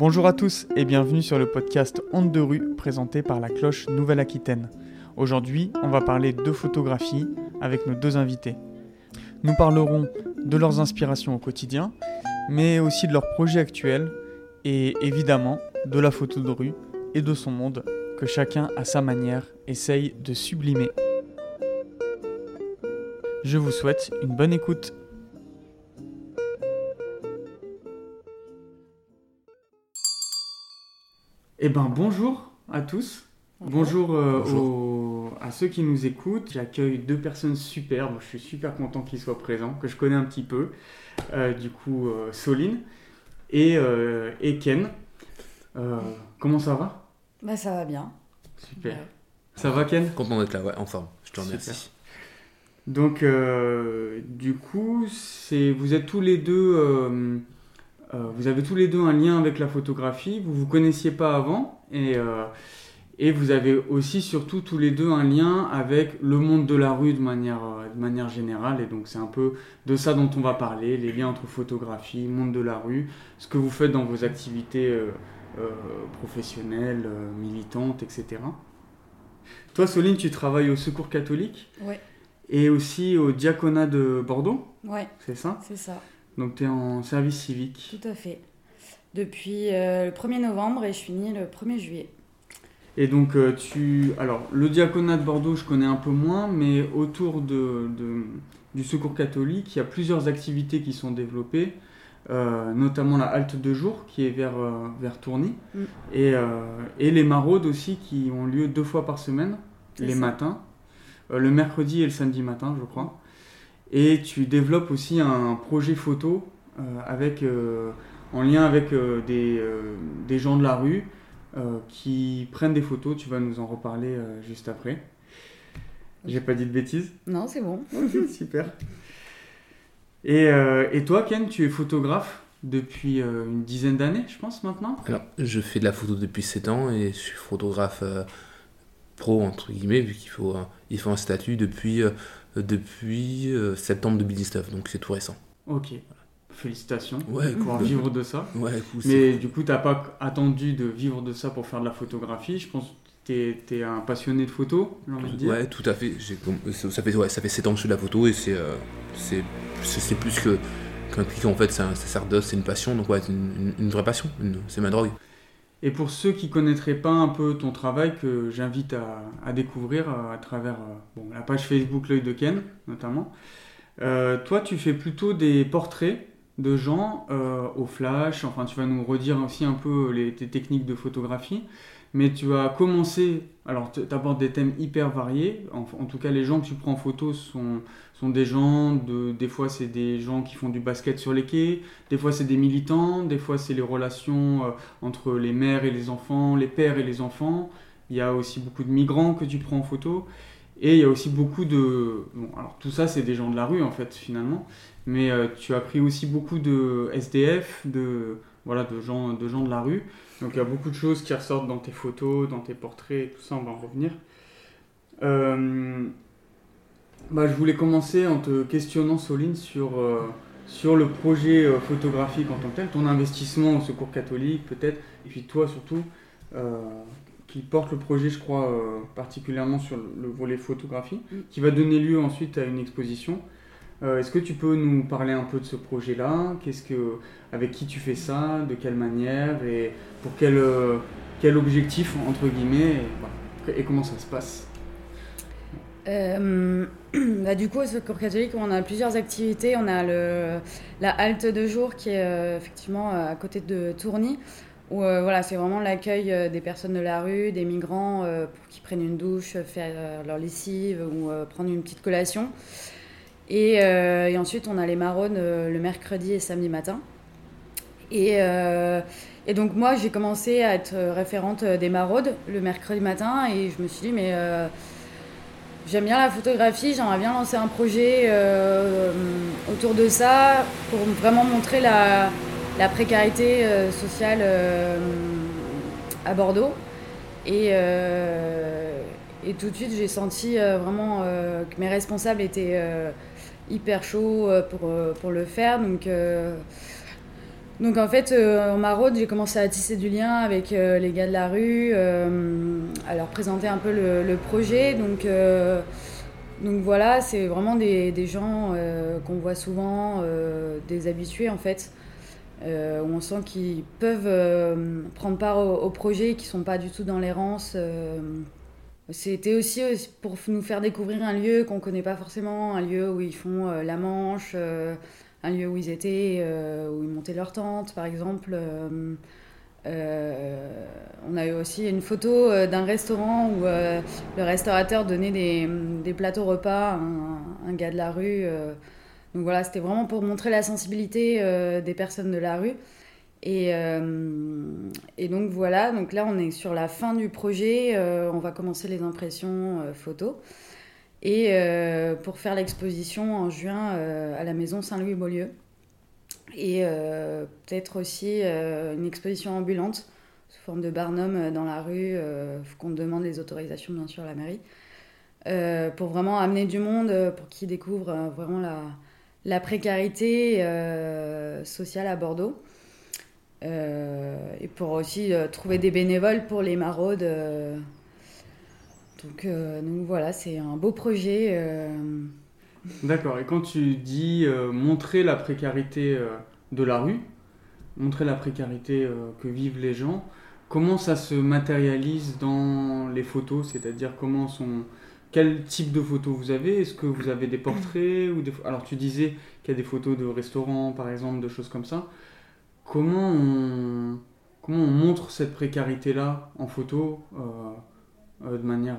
Bonjour à tous et bienvenue sur le podcast Honte de rue présenté par la cloche Nouvelle-Aquitaine. Aujourd'hui, on va parler de photographie avec nos deux invités. Nous parlerons de leurs inspirations au quotidien, mais aussi de leurs projets actuels et évidemment de la photo de rue et de son monde que chacun à sa manière essaye de sublimer. Je vous souhaite une bonne écoute. Eh ben bonjour à tous. Bonjour, euh, aux- à ceux qui nous écoutent. J'accueille deux personnes superbes. Je suis super content qu'ils soient présents, que je connais un petit peu. Euh, du coup, euh, Soline et, euh, et Ken. Euh, comment ça va? Bah ça va bien. Super. Ouais. Ça va Ken? Content d'être là, ouais, en forme. Je te Super. Donc, euh, du coup, vous êtes tous les deux, euh, euh, vous avez tous les deux un lien avec la photographie. Vous vous connaissiez pas avant et vous avez aussi surtout tous les deux un lien avec le monde de la rue de manière générale. Et donc, c'est un peu de ça dont on va parler, les liens entre photographie, monde de la rue, ce que vous faites dans vos activités professionnelles, militantes, etc. Toi, Soline, tu travailles au Secours catholique? Ouais, et aussi au diaconat de Bordeaux, ouais, c'est ça c'est ça, Donc tu es en service civique. tout à fait. Depuis euh, le 1er novembre et je finis le 1er juillet. Et donc euh, tu... Alors le diaconat de Bordeaux je connais un peu moins, mais autour de, de- du secours catholique, il y a plusieurs activités qui sont développées, euh, notamment la halte de jour qui est vers, vers Tourny, Mm. et, et les maraudes aussi qui ont lieu deux fois par semaine, les ça. matins, le mercredi et le samedi matin je crois. Et tu développes aussi un projet photo euh, avec, euh, en lien avec euh, des, euh, des gens de la rue euh, qui prennent des photos. Tu vas nous en reparler euh, juste après. J'ai pas dit de bêtises. Non, c'est bon. Super. Et, euh, et toi, Ken, tu es photographe depuis euh, une dizaine d'années, je pense, maintenant? Alors, je fais de la photo depuis 7 ans et je suis photographe euh, pro, entre guillemets, vu qu'il faut, un- il faut un statut depuis, euh, depuis euh, septembre 2019, donc c'est tout récent. Ok. Félicitations. Ouais, Pouvoir cool. vivre de ça. Ouais, cool. Mais du coup, t'as pas attendu de vivre de ça pour faire de la photographie. Je pense que t'es es un passionné de photo, j'ai envie de dire. Ouais, tout à fait. Ça ça fait, ouais, ça fait 7 ans que je fais de la photo et c'est euh, c'est plus que qu'un clic en fait, c'est un sacerdoce, c'est une passion, donc ouais, c'est une, une- une vraie passion, c'est ma drogue. Et pour ceux qui connaîtraient pas un peu ton travail, que j'invite à, découvrir euh, à travers euh, la page Facebook L'œil de Ken, notamment, euh, toi tu fais plutôt des portraits de gens au flash, enfin tu vas nous redire aussi un peu les, tes techniques de photographie, mais tu as commencé, alors tu abordes des thèmes hyper variés, en, en tout cas les gens que tu prends en photo sont, sont des gens, de, des fois c'est des gens qui font du basket sur les quais, des fois c'est des militants, des fois c'est les relations... euh, entre les mères et les enfants, les pères et les enfants. Il y a aussi beaucoup de migrants que tu prends en photo. Et il y a aussi beaucoup de... Bon, alors tout ça, c'est des gens de la rue, en fait, finalement. Mais euh, tu as pris aussi beaucoup de SDF, de, voilà, de, gens, de gens de la rue. Donc il y a beaucoup de choses qui ressortent dans tes photos, dans tes portraits, tout ça, on va en revenir. Euh, bah, je voulais commencer en te questionnant, Soline, sur, euh, sur le projet euh, photographique en tant que tel, ton investissement au Secours catholique peut-être, et puis toi surtout, qui porte le projet, je crois, particulièrement sur le, le volet photographie, Mm. qui va donner lieu ensuite à une exposition. Euh, Est-ce que tu peux nous parler un peu de ce projet-là? Qu'est-ce que, Avec qui tu fais ça? De quelle manière? Et pour quel, euh, quel objectif, entre guillemets? Et, comment ça se passe? Euh, bah, du coup, au Secours catholique, on a plusieurs activités. On a la halte de jour qui est effectivement à côté de Tourny, voilà, c'est vraiment l'accueil des personnes de la rue, des migrants pour qu'ils prennent une douche, faire leur lessive ou prendre une petite collation. Et, euh, et ensuite, on a les maraudes euh, le mercredi et samedi matin. Et, euh, et donc moi, j'ai commencé à être référente des maraudes le mercredi matin et je me suis dit, mais j'aime bien la photographie, j'aimerais bien lancer un projet autour de ça pour vraiment montrer la, précarité sociale à Bordeaux. Et, Et tout de suite, j'ai senti vraiment que mes responsables étaient hyper chauds pour, pour le faire. Donc, donc en fait, en maraude, j'ai commencé à tisser du lien avec les gars de la rue, à leur présenter un peu le, projet. Donc donc voilà, c'est vraiment des, des gens euh, qu'on voit souvent, euh, des habitués en fait, euh, où on sent qu'ils peuvent prendre part au, projet, qui sont pas du tout dans l'errance. C'était aussi pour nous faire découvrir un lieu qu'on connaît pas forcément, un lieu où ils font la manche, un lieu où ils étaient, où ils montaient leur tente par exemple. Euh, on a eu aussi une photo euh, d'un restaurant où euh, le restaurateur donnait des, plateaux repas à un, gars de la rue. donc voilà, c'était vraiment pour montrer la sensibilité des personnes de la rue. Et, et, donc voilà, donc là on est sur la fin du projet, on va commencer les impressions photos. Et pour faire l'exposition en juin à la maison Saint-Louis-Beaulieu. Et euh, peut-être aussi euh, une exposition ambulante sous forme de barnum euh, dans la rue. Qu'on demande les autorisations, bien sûr, à la mairie. pour vraiment amener du monde, pour qu'ils découvrent vraiment la précarité sociale à Bordeaux. Et pour aussi trouver des bénévoles pour les maraudes. Donc, donc, voilà, c'est un beau projet. D'accord. Et quand tu dis euh, montrer la précarité euh, de la rue, montrer la précarité euh, que vivent les gens, comment ça se matérialise dans les photos? C'est-à-dire comment sont quel type de photos vous avez? Est-ce que vous avez des portraits ou. Alors tu disais qu'il y a des photos de restaurants, par exemple, de choses comme ça. Comment on, comment on montre cette précarité-là en photo de manière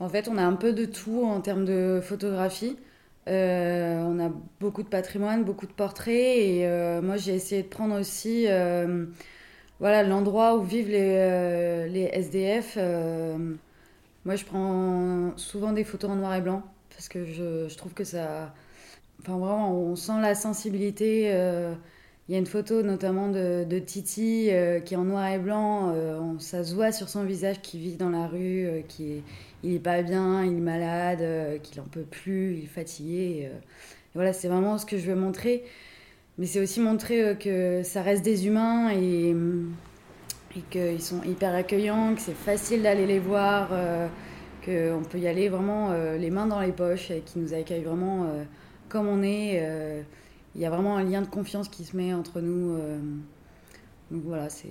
en fait, on a un peu de tout en termes de photographie. Euh, on a beaucoup de patrimoine, beaucoup de portraits. Et euh, moi, j'ai essayé de prendre aussi euh, voilà, l'endroit où vivent les, les SDF. moi, je prends souvent des photos en noir et blanc parce que je, je trouve que ça. Enfin, vraiment, on sent la sensibilité. Il y a une photo notamment de, Titi qui est en noir et blanc. ça se voit sur son visage qui vit dans la rue, qui est il est pas bien, il est malade, euh, qu'il en peut plus, il est fatigué. Euh. voilà, c'est vraiment ce que je veux montrer. Mais c'est aussi montrer euh, que ça reste des humains et, et qu'ils sont hyper accueillants, que c'est facile d'aller les voir, qu'on peut y aller vraiment les mains dans les poches et qu'ils nous accueillent vraiment comme on est. Il y a vraiment un lien de confiance qui se met entre nous. donc voilà, c'est.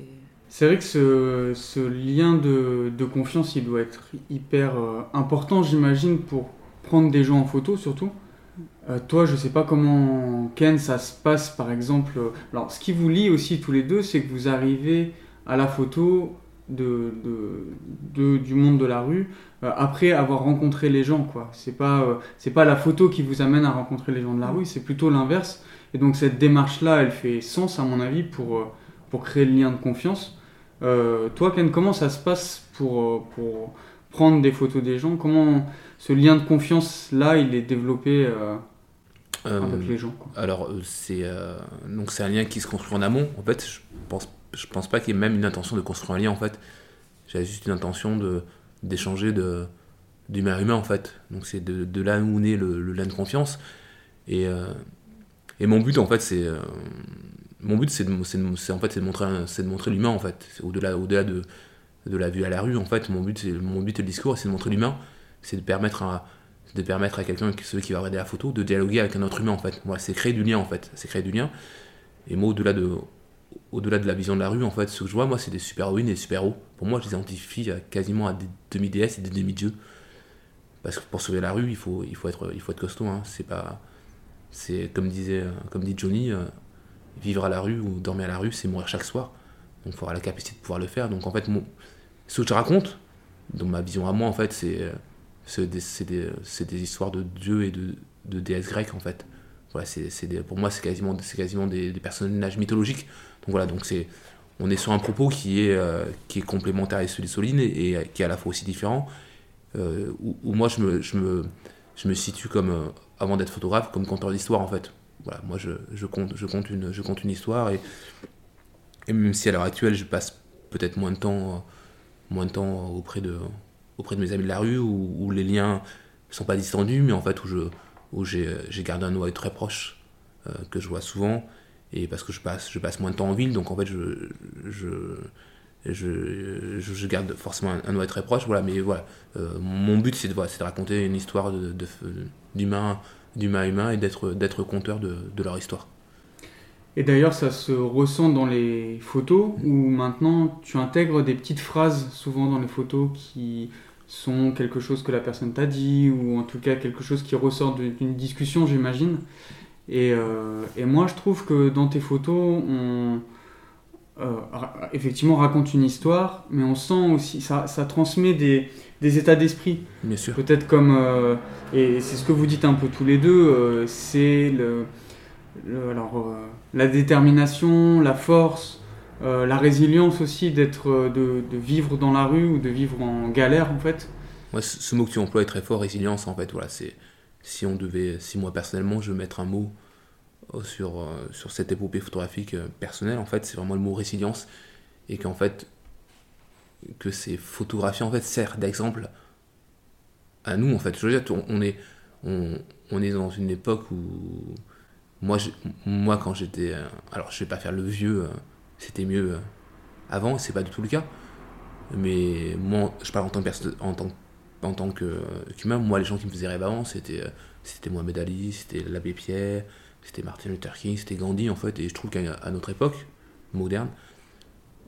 C'est vrai que ce, ce lien de, de, confiance, il doit être hyper euh, important, j'imagine, pour prendre des gens en photo surtout. Euh, toi, je sais pas comment, Ken, ça se passe par exemple. Alors, ce qui vous lie aussi tous les deux, c'est que vous arrivez à la photo de, de, du monde de la rue euh, après avoir rencontré les gens. quoi. C'est pas, c'est pas la photo qui vous amène à rencontrer les gens de la rue, c'est plutôt l'inverse. Et donc, cette démarche-là, elle fait sens, à mon avis, pour, pour créer le lien de confiance. Euh, toi, Ken, comment ça se passe pour, euh, pour prendre des photos des gens? Comment ce lien de confiance-là, il est développé euh, avec les gens Alors, c'est donc c'est un lien qui se construit en amont. En fait, je pense, je pense pas qu'il y ait même une intention de construire un lien, en fait. J'avais juste une intention de d'échanger de d'humain humain en fait donc c'est de, de, là où naît le, le, lien de confiance et, et mon but en fait c'est mon but, c'est en fait, de montrer, de montrer l'humain en fait, au-delà, au-delà de, de la vue à la rue en fait. Mon but, mon but, le discours, c'est de montrer l'humain, c'est de permettre à, de permettre à quelqu'un, celui qui va regarder la photo, de dialoguer avec un autre humain en fait. Voilà, c'est créer du lien en fait, c'est créer du lien. Et moi, au-delà de, au-delà de la vision de la rue, en fait, ce que je vois, moi, c'est des super-héroïnes et des super-héros. Pour moi, je les identifie quasiment à des demi-déesses et des demi-dieux. Parce que pour sauver la rue, il faut, il faut, être, il faut être costaud. Hein. C'est pas, c'est comme disait, comme dit Johnny, euh, vivre à la rue ou dormir à la rue, c'est mourir chaque soir. Donc il faut avoir la capacité de pouvoir le faire. Donc en fait, ce que je raconte, dans ma vision à moi, en fait, c'est c'est des, des, histoires de dieux et de, de déesses grecques, en fait. Voilà, pour moi, c'est quasiment, quasiment des, des, personnages mythologiques. Donc voilà, donc c'est on est sur un propos qui est, euh, qui est complémentaire à celui de Soline et, qui est à la fois aussi différent. Euh, où, moi, je me, je, me, je me situe comme, euh, avant d'être photographe, comme conteur d'histoire, en fait. Voilà, moi je, je, compte, je, compte une, je compte une histoire et, même si à l'heure actuelle je passe peut-être moins de temps moins de temps auprès de auprès de mes amis de la rue où, les liens sont pas distendus, mais en fait où je où j'ai gardé un noyau très proche que je vois souvent et parce que je passe je passe moins de temps en ville, donc en fait je je, je, garde forcément un, noyau très proche, voilà, mais voilà, mon but c'est de, voilà, de raconter une histoire d'humain de, d'humain à humain et d'être conteur de, de leur histoire. Et d'ailleurs, ça se ressent dans les photos où maintenant tu intègres des petites phrases souvent dans les photos qui sont quelque chose que la personne t'a dit ou en tout cas quelque chose qui ressort d'une discussion, j'imagine. Et, euh, et, moi, je trouve que dans tes photos, on euh, effectivement raconte une histoire, mais on sent aussi, ça, ça transmet des, des états d'esprit. Bien sûr. Peut-être comme, euh, et c'est ce que vous dites un peu tous les deux, c'est le alors, euh, la détermination, la force, euh, la résilience aussi d'être, euh, de, vivre dans la rue ou de vivre en galère en fait. Ouais, ce, mot que tu emploies est très fort, résilience en fait. Voilà, c'est si on devait, si moi personnellement je veux mettre un mot sur, sur cette épopée photographique personnelle, en fait, c'est vraiment le mot résilience et qu'en fait que ces photographies en fait servent d'exemple à nous en fait. Je veux dire, on est on, on est dans une époque où moi, moi quand j'étais. Euh, alors, je vais pas faire le vieux, euh, c'était mieux euh, avant, c'est pas du tout le cas. Mais moi, je parle en tant que en tant, en tant qu'humain, moi, les gens qui me faisaient rêver avant, c'était c'était Mohamed Ali, c'était l'abbé Pierre, c'était Martin Luther King, c'était Gandhi, en fait. Et je trouve qu'à notre époque moderne,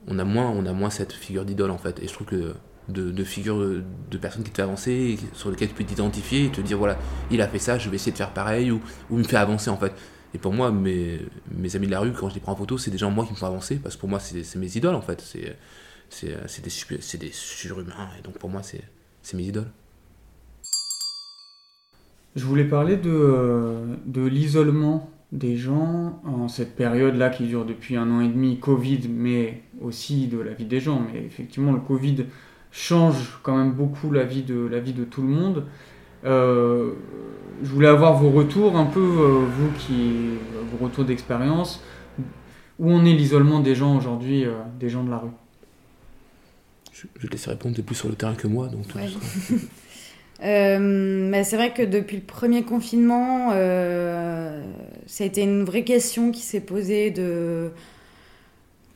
on a moins, on a moins cette figure d'idole, en fait. Et je trouve que de, de figures de personnes qui te font avancer, sur lesquelles tu peux t'identifier et te dire voilà, il a fait ça, je vais essayer de faire pareil, ou, ou me faire avancer, en fait. Et pour moi, mes, mes amis de la rue, quand je les prends en photo, c'est des gens, moi, qui me font avancer, parce que pour moi, c'est mes idoles, en fait. C'est des, des surhumains, et donc pour moi, c'est mes idoles. Je voulais parler de, euh, de l'isolement des gens en cette période-là qui dure depuis un an et demi, Covid, mais aussi de la vie des gens. Mais effectivement, le Covid change quand même beaucoup la vie de, la vie de tout le monde. Euh, je voulais avoir vos retours, un peu, euh, vous qui. vos retours d'expérience. Où en est l'isolement des gens aujourd'hui, euh, des gens de la rue? Je, je, te laisse répondre, tu plus sur le terrain que moi. donc mais c'est vrai que depuis le premier confinement, ça a été une vraie question qui s'est posée de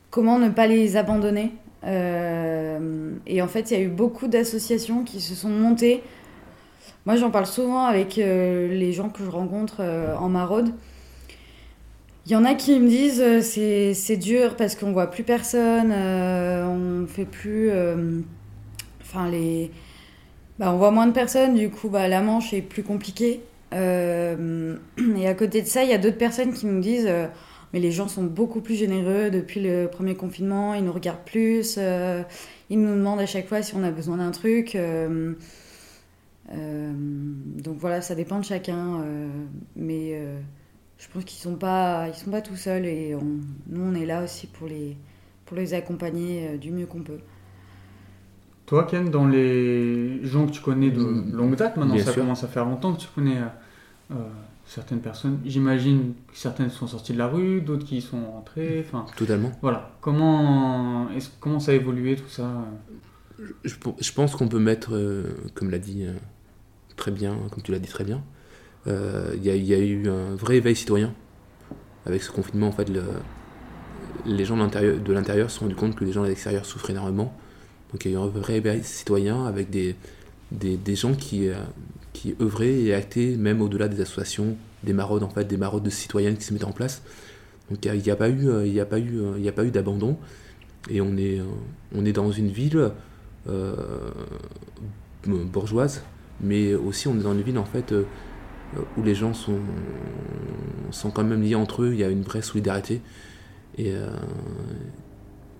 comment ne pas les abandonner. et en fait, il y a eu beaucoup d'associations qui se sont montées moi, j'en parle souvent avec euh, les gens que je rencontre euh, en maraude. Il y en a qui me disent euh, c'est c'est dur parce qu'on voit plus personne, on fait plus. Enfin, les. Bah, on voit moins de personnes, du coup, bah, la manche est plus compliquée. et à côté de ça, il y a d'autres personnes qui nous disent mais les gens sont beaucoup plus généreux depuis le premier confinement, ils nous regardent plus, ils nous demandent à chaque fois si on a besoin d'un truc. Euh, donc voilà, ça dépend de chacun, euh, mais euh, je pense qu'ils sont pas, sont pas tout seuls et nous on est là aussi pour les accompagner du mieux qu'on peut. Toi, Ken, dans les gens que tu connais de mm. longue date, maintenant ça commence à faire longtemps que tu connais certaines personnes. J'imagine que certaines sont sorties de la rue, d'autres qui y sont rentrées. Enfin, Totalement. Voilà. Comment, est comment ça a évolué tout ça je, je pense qu'on peut mettre, comme l'a dit très bien, comme tu l'as dit très bien. Euh, il y, a eu un vrai éveil citoyen avec ce confinement. En fait, le, les gens de l'intérieur se sont rendus compte que les gens de l'extérieur souffraient énormément. Donc il y a eu un vrai citoyen avec des, des, gens qui, euh, qui œuvraient et actaient même au-delà des associations, des maraudes en fait, des maraudes de citoyennes qui se mettaient en place. Donc il n'y a, pas eu, pas eu, eu d'abandon. Et on est, on est dans une ville euh, bourgeoise mais aussi on est dans une ville en fait euh, où les gens sont, sont quand même liés entre eux, il y a une vraie solidarité. Et, euh,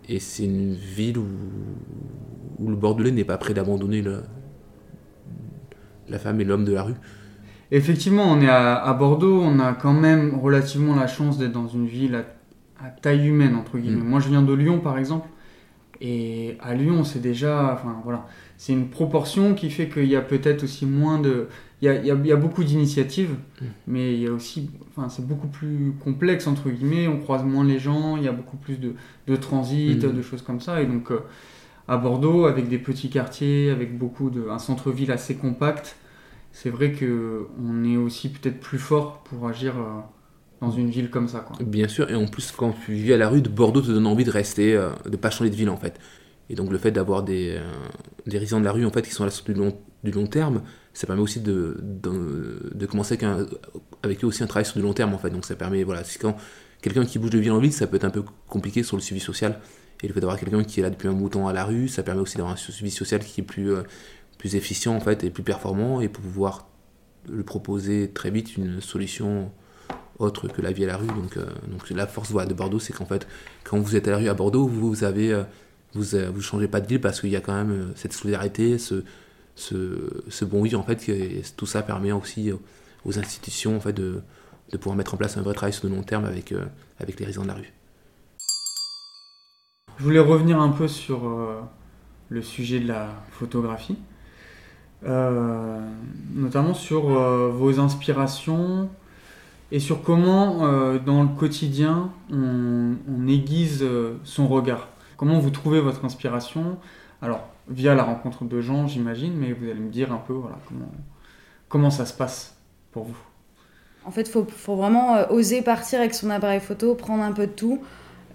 et c'est une ville où, où le Bordelais n'est pas prêt d'abandonner la femme et l'homme de la rue. Effectivement, on est à, Bordeaux, on a quand même relativement la chance d'être dans une ville à, taille humaine, entre guillemets. Mm. Moi, je viens de Lyon, par exemple, et à Lyon, c'est déjà, enfin voilà, c'est une proportion qui fait qu'il y a peut-être aussi moins de, il y a, il y a, beaucoup d'initiatives, mm. mais il y a aussi, enfin c'est beaucoup plus complexe entre guillemets. On croise moins les gens, il y a beaucoup plus de, de transit, mm. de choses comme ça, et donc euh, à Bordeaux, avec des petits quartiers, avec beaucoup de, un centre-ville assez compact, c'est vrai que on est aussi peut-être plus fort pour agir euh, dans une ville comme ça. Quoi. Bien sûr, et en plus, quand tu vis à la rue, de Bordeaux te donne envie de rester, euh, de pas changer de ville en fait. Et donc le fait d'avoir des, euh, des résidents de la rue en fait qui sont là sur du long, du long terme, ça permet aussi de, de, commencer avec, un, eux aussi un travail sur du long terme en fait. Donc ça permet, voilà, c'est quand quelqu'un qui bouge de ville en ville, ça peut être un peu compliqué sur le suivi social. Et le fait d'avoir quelqu'un qui est là depuis un bout de temps à la rue, ça permet aussi d'avoir un suivi social qui est plus, euh, plus efficient en fait et plus performant et pour pouvoir lui proposer très vite une solution autre que la vie à la rue. Donc, euh, donc la force voilà, de Bordeaux, c'est qu'en fait, quand vous êtes à la rue à Bordeaux, vous avez, euh, vous, euh, vous changez pas de ville parce qu'il y a quand même euh, cette solidarité, ce, ce, bon vivre en fait. Tout ça permet aussi aux institutions en fait de, pouvoir mettre en place un vrai travail sur le long terme avec, euh, les résidents de la rue. Je voulais revenir un peu sur euh, le sujet de la photographie, Euh, notamment sur vos inspirations et sur comment dans le quotidien on, on aiguise son regard. Comment vous trouvez votre inspiration? Alors, via la rencontre de gens, j'imagine, mais vous allez me dire un peu voilà, comment, comment ça se passe pour vous. En fait, il faut, vraiment euh, oser partir avec son appareil photo, prendre un peu de tout,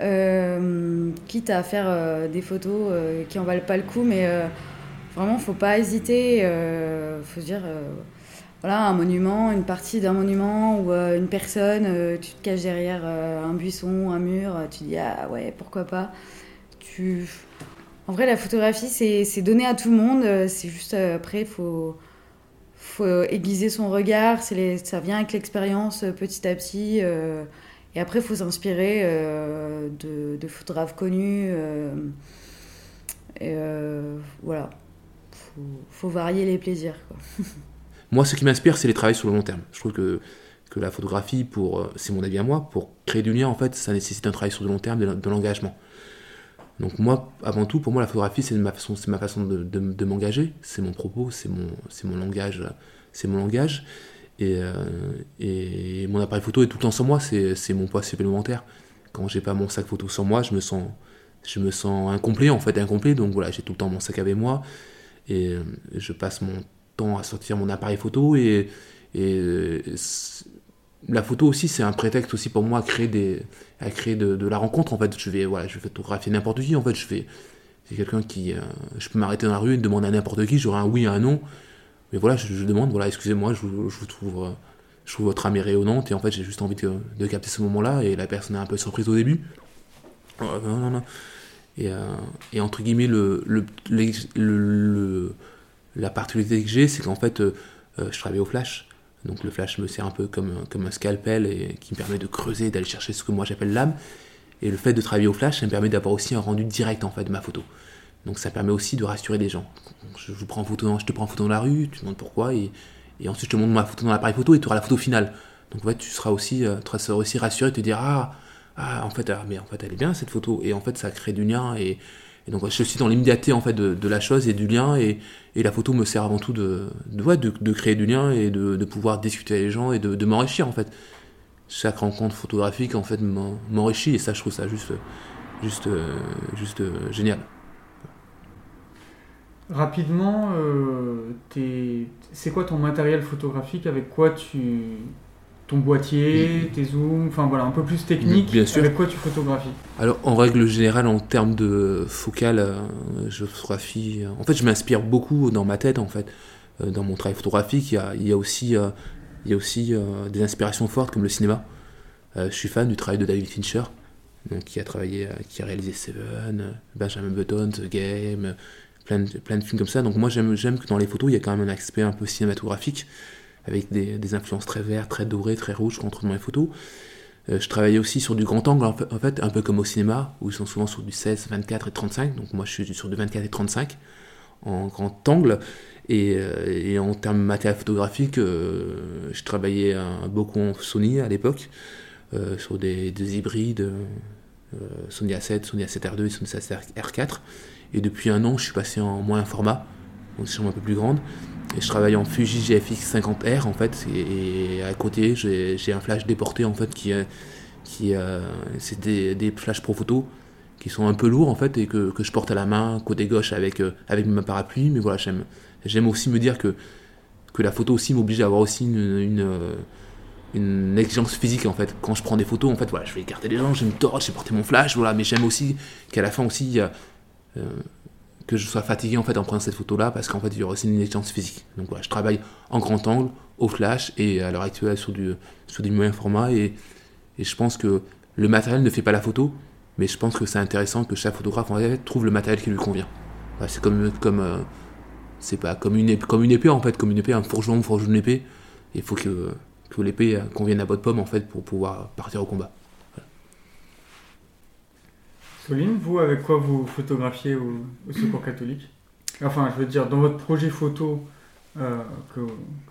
euh, quitte à faire euh, des photos qui en valent pas le coup, mais vraiment, faut pas hésiter. Il faut dire, voilà, un monument, une partie d'un monument ou une personne, tu te caches derrière un buisson, un mur, tu dis, ah ouais, pourquoi pas. Tu... En vrai, la photographie, c'est donné à tout le monde, euh, c'est juste euh, après, il faut faut aiguiser son regard, les- ça vient avec l'expérience euh, petit à petit. et après, il faut s'inspirer de, de photographes connus. et voilà, faut, faut varier les plaisirs. Moi, ce qui m'inspire, c'est les travails sur le long terme. Je trouve que, que la photographie, pour, c'est mon avis à moi, pour créer du lien, en fait, ça nécessite un travail sur le long terme, de l'engagement. Donc moi, avant tout, pour moi, la photographie, c'est ma façon, ma façon de, m'engager. C'est mon propos, c'est mon, c'est mon langage, c'est mon langage. Et, euh, mon appareil photo est tout le temps sur moi. C'est, mon poids supplémentaire. Quand j'ai pas mon sac photo sur moi, je me sens, je me sens incomplet en fait, incomplet. Donc voilà, j'ai tout le temps mon sac avec moi et euh, je passe mon temps à sortir mon appareil photo et, euh, la photo aussi c'est un prétexte aussi pour moi à créer des à créer de, la rencontre en fait. Je vais voilà je vais photographier n'importe qui en fait. Je vais c'est quelqu'un qui euh, je peux m'arrêter dans la rue et demander à n'importe qui j'aurai un oui un non. Mais voilà je, je demande voilà excusez-moi je, vous- trouve euh, je trouve votre âme rayonnante et en fait j'ai juste envie de, capter ce moment là et la personne est un peu surprise au début. Euh, et, entre guillemets le, le, le- la particularité que j'ai, c'est qu'en fait, je travaille au flash. Donc le flash me sert un peu comme, un- scalpel et qui me permet de creuser, d'aller chercher ce que moi j'appelle l'âme. Et le fait de travailler au flash, ça me permet d'avoir aussi un rendu direct en fait de ma photo. Donc ça permet aussi de rassurer les gens. Je, vous prends en photo je te prends en photo dans la rue, tu demandes pourquoi, et, et ensuite je te montre ma photo dans l'appareil photo et tu auras la photo finale. Donc en fait, tu seras aussi, euh, aussi rassuré, te dire ah, ah en fait, ah, en fait elle est bien cette photo. Et en fait ça crée du lien et, et donc je suis dans l'immédiateté en fait de, la chose et du lien et, la photo me sert avant tout de, créer du lien et de, pouvoir discuter avec les gens et de, m'enrichir en fait. Chaque rencontre photographique en fait m'en- m'enrichit et ça je trouve ça juste, juste, juste génial. Rapidement, euh, c'est quoi ton matériel photographique? Avec quoi tu. Ton boîtier, tes zooms, enfin voilà, un peu plus technique. Bien sûr. Avec quoi tu photographies Alors, en règle générale, en termes de focale, euh, je photographie. euh, En fait, je m'inspire beaucoup dans ma tête, en fait. Euh, Dans mon travail photographique, il y a, il y a aussi, il y a aussi des inspirations fortes comme le cinéma. Je suis fan du travail de David Fincher, donc, qui a travaillé, qui a réalisé Seven, Benjamin Button, The Game, plein de, plein de films comme ça. Donc, moi, j'aime j'aime que dans les photos, il y a quand même un aspect un peu cinématographique, avec des, influences très vertes, très dorées, très rouges qu'on trouve dans les photos. Euh, je travaillais aussi sur du grand angle, en fait, en un peu comme au cinéma, où ils sont souvent sur du 16, 24 et 35. Donc moi, je suis sur du 24 et 35 en grand angle. Et, euh, en termes de matériel photographique, euh, je travaillais euh, beaucoup en Sony à l'époque, sur des, des hybrides Sony A7, Sony A7R2 et Sony A7R4. Et depuis un an, je suis passé en moins format, donc c'est un peu plus grande. Et je travaille en Fuji GFX 50R en fait, et, à côté j'ai un flash déporté en fait qui, euh, qui euh, c'est des, des flash pro photo qui sont un peu lourds en fait et que, que je porte à la main côté gauche avec, avec ma parapluie. Mais voilà, j'aime, j'aime aussi me dire que, que la photo aussi m'oblige à avoir aussi une, une, une, exigence physique en fait. Quand je prends des photos, en fait, voilà, je vais écarter les gens, j'ai une torche, j'ai porté mon flash, voilà. Mais j'aime aussi qu'à la fin aussi, que je sois fatigué en fait en prenant cette photo là parce qu'en fait il y aura aussi une exigence physique. Donc voilà, je travaille en grand angle, au flash et à l'heure actuelle sur du, sur moyen format et, et, je pense que le matériel ne fait pas la photo, mais je pense que c'est intéressant que chaque photographe en fait, trouve le matériel qui lui convient. c'est comme, comme euh, pas comme une, épée, comme une épée en fait, comme une épée, un forgeron forge une épée. Il faut que, que l'épée convienne à votre pomme en fait pour pouvoir partir au combat. Pauline, vous, avec quoi vous photographiez au, Secours catholique? Enfin, je veux dire, dans votre projet photo euh, que,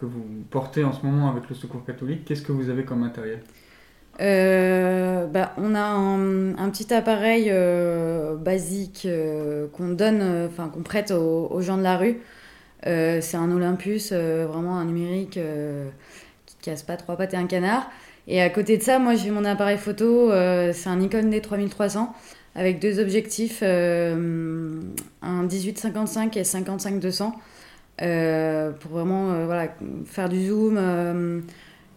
vous portez en ce moment avec le Secours catholique, qu'est-ce que vous avez comme matériel? Euh, bah, on a un, petit appareil euh, basique qu'on donne, enfin qu'on prête aux, gens de la rue. c'est un Olympus, vraiment un numérique qui casse pas trois pattes et un canard. Et à côté de ça, moi j'ai mon appareil photo, c'est un Nikon D3300 avec deux objectifs, euh, un 18-55 et 55-200, euh, pour vraiment euh, voilà, faire du zoom.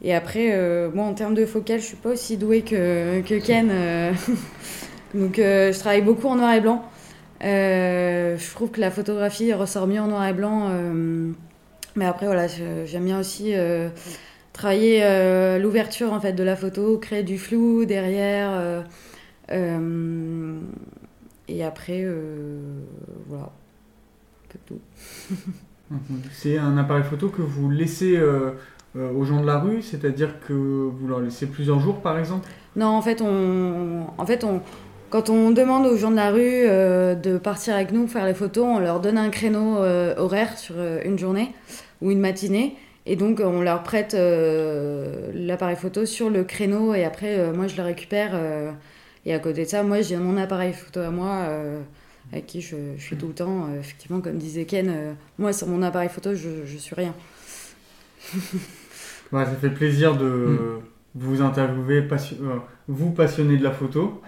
et après, moi en termes de focale, je suis pas aussi douée que, que Ken. donc je travaille beaucoup en noir et blanc. je trouve que la photographie ressort mieux en noir et blanc. mais après, voilà, j'aime bien aussi travailler l'ouverture en fait de la photo, créer du flou derrière. Euh, et après, euh, voilà, c'est tout. c'est un appareil photo que vous laissez euh, aux gens de la rue, c'est-à-dire que vous leur laissez plusieurs jours par exemple? Non, en fait, on, en fait on, quand on demande aux gens de la rue de partir avec nous faire les photos, on leur donne un créneau horaire sur une journée ou une matinée. Et donc, on leur prête l'appareil photo sur le créneau et après, moi, je le récupère et à côté de ça, moi, j'ai mon appareil photo à moi, euh, avec qui je, suis tout le temps. Euh, effectivement, comme disait Ken, euh, moi, sur mon appareil photo, je, je suis rien. ça fait plaisir de mm. vous interviewer, vous passionner de la photo.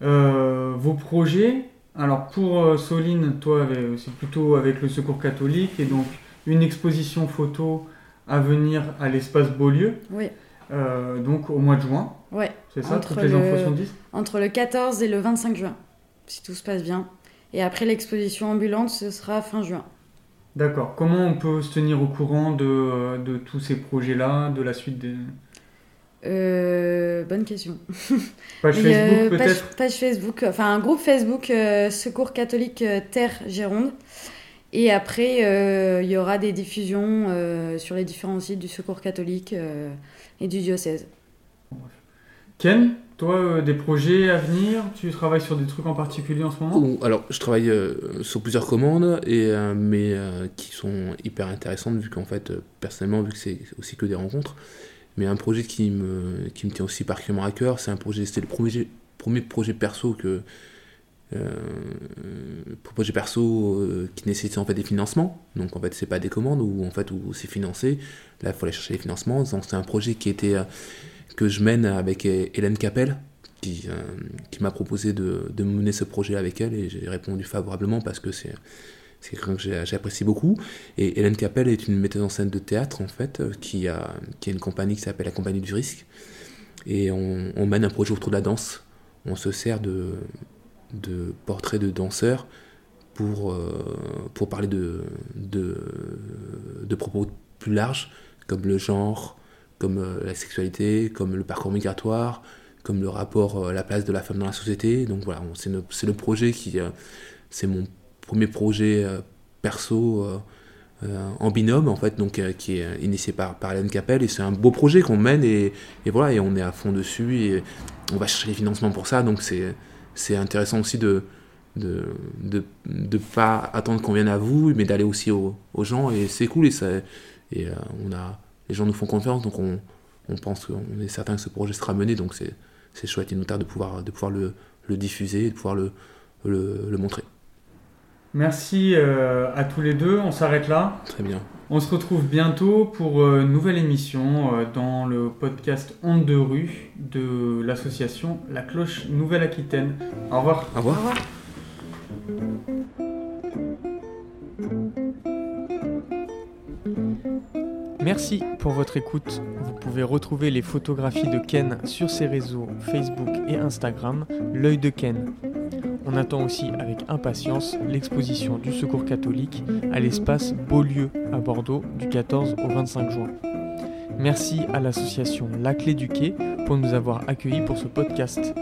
vos projets, alors pour Soline, toi, c'est plutôt avec le Secours catholique, et donc une exposition photo à venir à l'espace Beaulieu. Oui. donc au mois de juin. Ouais. C'est ça, toutes les infos sont dites Entre le 14 et le 25 juin, si tout se passe bien. Et après l'exposition ambulante, ce sera fin juin. D'accord. Comment on peut se tenir au courant de, euh, de tous ces projets-là, de la suite des... Euh, bonne question. Page Facebook euh, peut-être page, Facebook, enfin un groupe Facebook Secours catholique Terre Gironde. Et après, il y aura des diffusions sur les différents sites du Secours catholique et du diocèse. Ken, toi, euh, des projets à venir? Tu travailles sur des trucs en particulier en ce moment? Alors, je travaille euh, sur plusieurs commandes, et, euh, mais qui sont hyper intéressantes, vu qu'en fait, personnellement, vu que c'est aussi que des rencontres. Mais un projet qui me, qui me tient aussi particulièrement à cœur, c'est un projet, c'était le premier, premier projet perso que. projet perso qui nécessite en fait des financements donc en fait c'est pas des commandes ou en fait où c'est financé là il faut aller chercher les financements donc c'est un projet qui était que je mène avec Hélène Capel, qui, euh, qui m'a proposé de, de, mener ce projet avec elle et j'ai répondu favorablement parce que c'est quelqu'un que j'apprécie beaucoup. Et Hélène Capel est une metteuse en scène de théâtre en fait, qui a, qui a une compagnie qui s'appelle la Compagnie du Risque. Et on, on, mène un projet autour de la danse. On se sert de, de portraits de danseurs pour, euh, pour parler de, de, de propos plus larges, comme le genre, comme euh, la sexualité, comme le parcours migratoire, comme le rapport, euh, la place de la femme dans la société. Donc voilà, c'est le, projet qui. Euh, c'est mon premier projet perso en binôme, en fait, donc qui est initié par, par Hélène Capel. Et c'est un beau projet qu'on mène et, voilà, et on est à fond dessus et on va chercher les financements pour ça. Donc c'est intéressant aussi de de de, de pas attendre qu'on vienne à vous mais d'aller aussi aux, gens et c'est cool et ça et on a les gens nous font confiance, donc on, on pense qu'on est certain que ce projet sera mené, donc c'est chouette, il nous tarde de pouvoir, de pouvoir le, le diffuser, de pouvoir le, le, le montrer. Merci euh, à tous les deux. On s'arrête là. Très bien. On se retrouve bientôt pour euh, une nouvelle émission euh, dans le podcast Honte de rue de l'association La Cloche Nouvelle-Aquitaine. Au revoir. Au revoir. Au revoir. Merci pour votre écoute. Vous pouvez retrouver les photographies de Ken sur ses réseaux Facebook et Instagram, l'œil de Ken. On attend aussi avec impatience l'exposition du Secours catholique à l'espace Beaulieu à Bordeaux du 14 au 25 juin. Merci à l'association La Clé du Quai pour nous avoir accueillis pour ce podcast.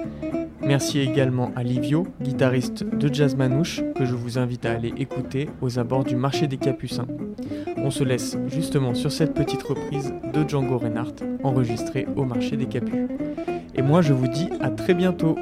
Merci également à Livio, guitariste de Jazz Manouche, que je vous invite à aller écouter aux abords du marché des Capucins. On se laisse justement sur cette petite reprise de Django Reinhardt, enregistrée au marché des Capus. Et moi je vous dis à très bientôt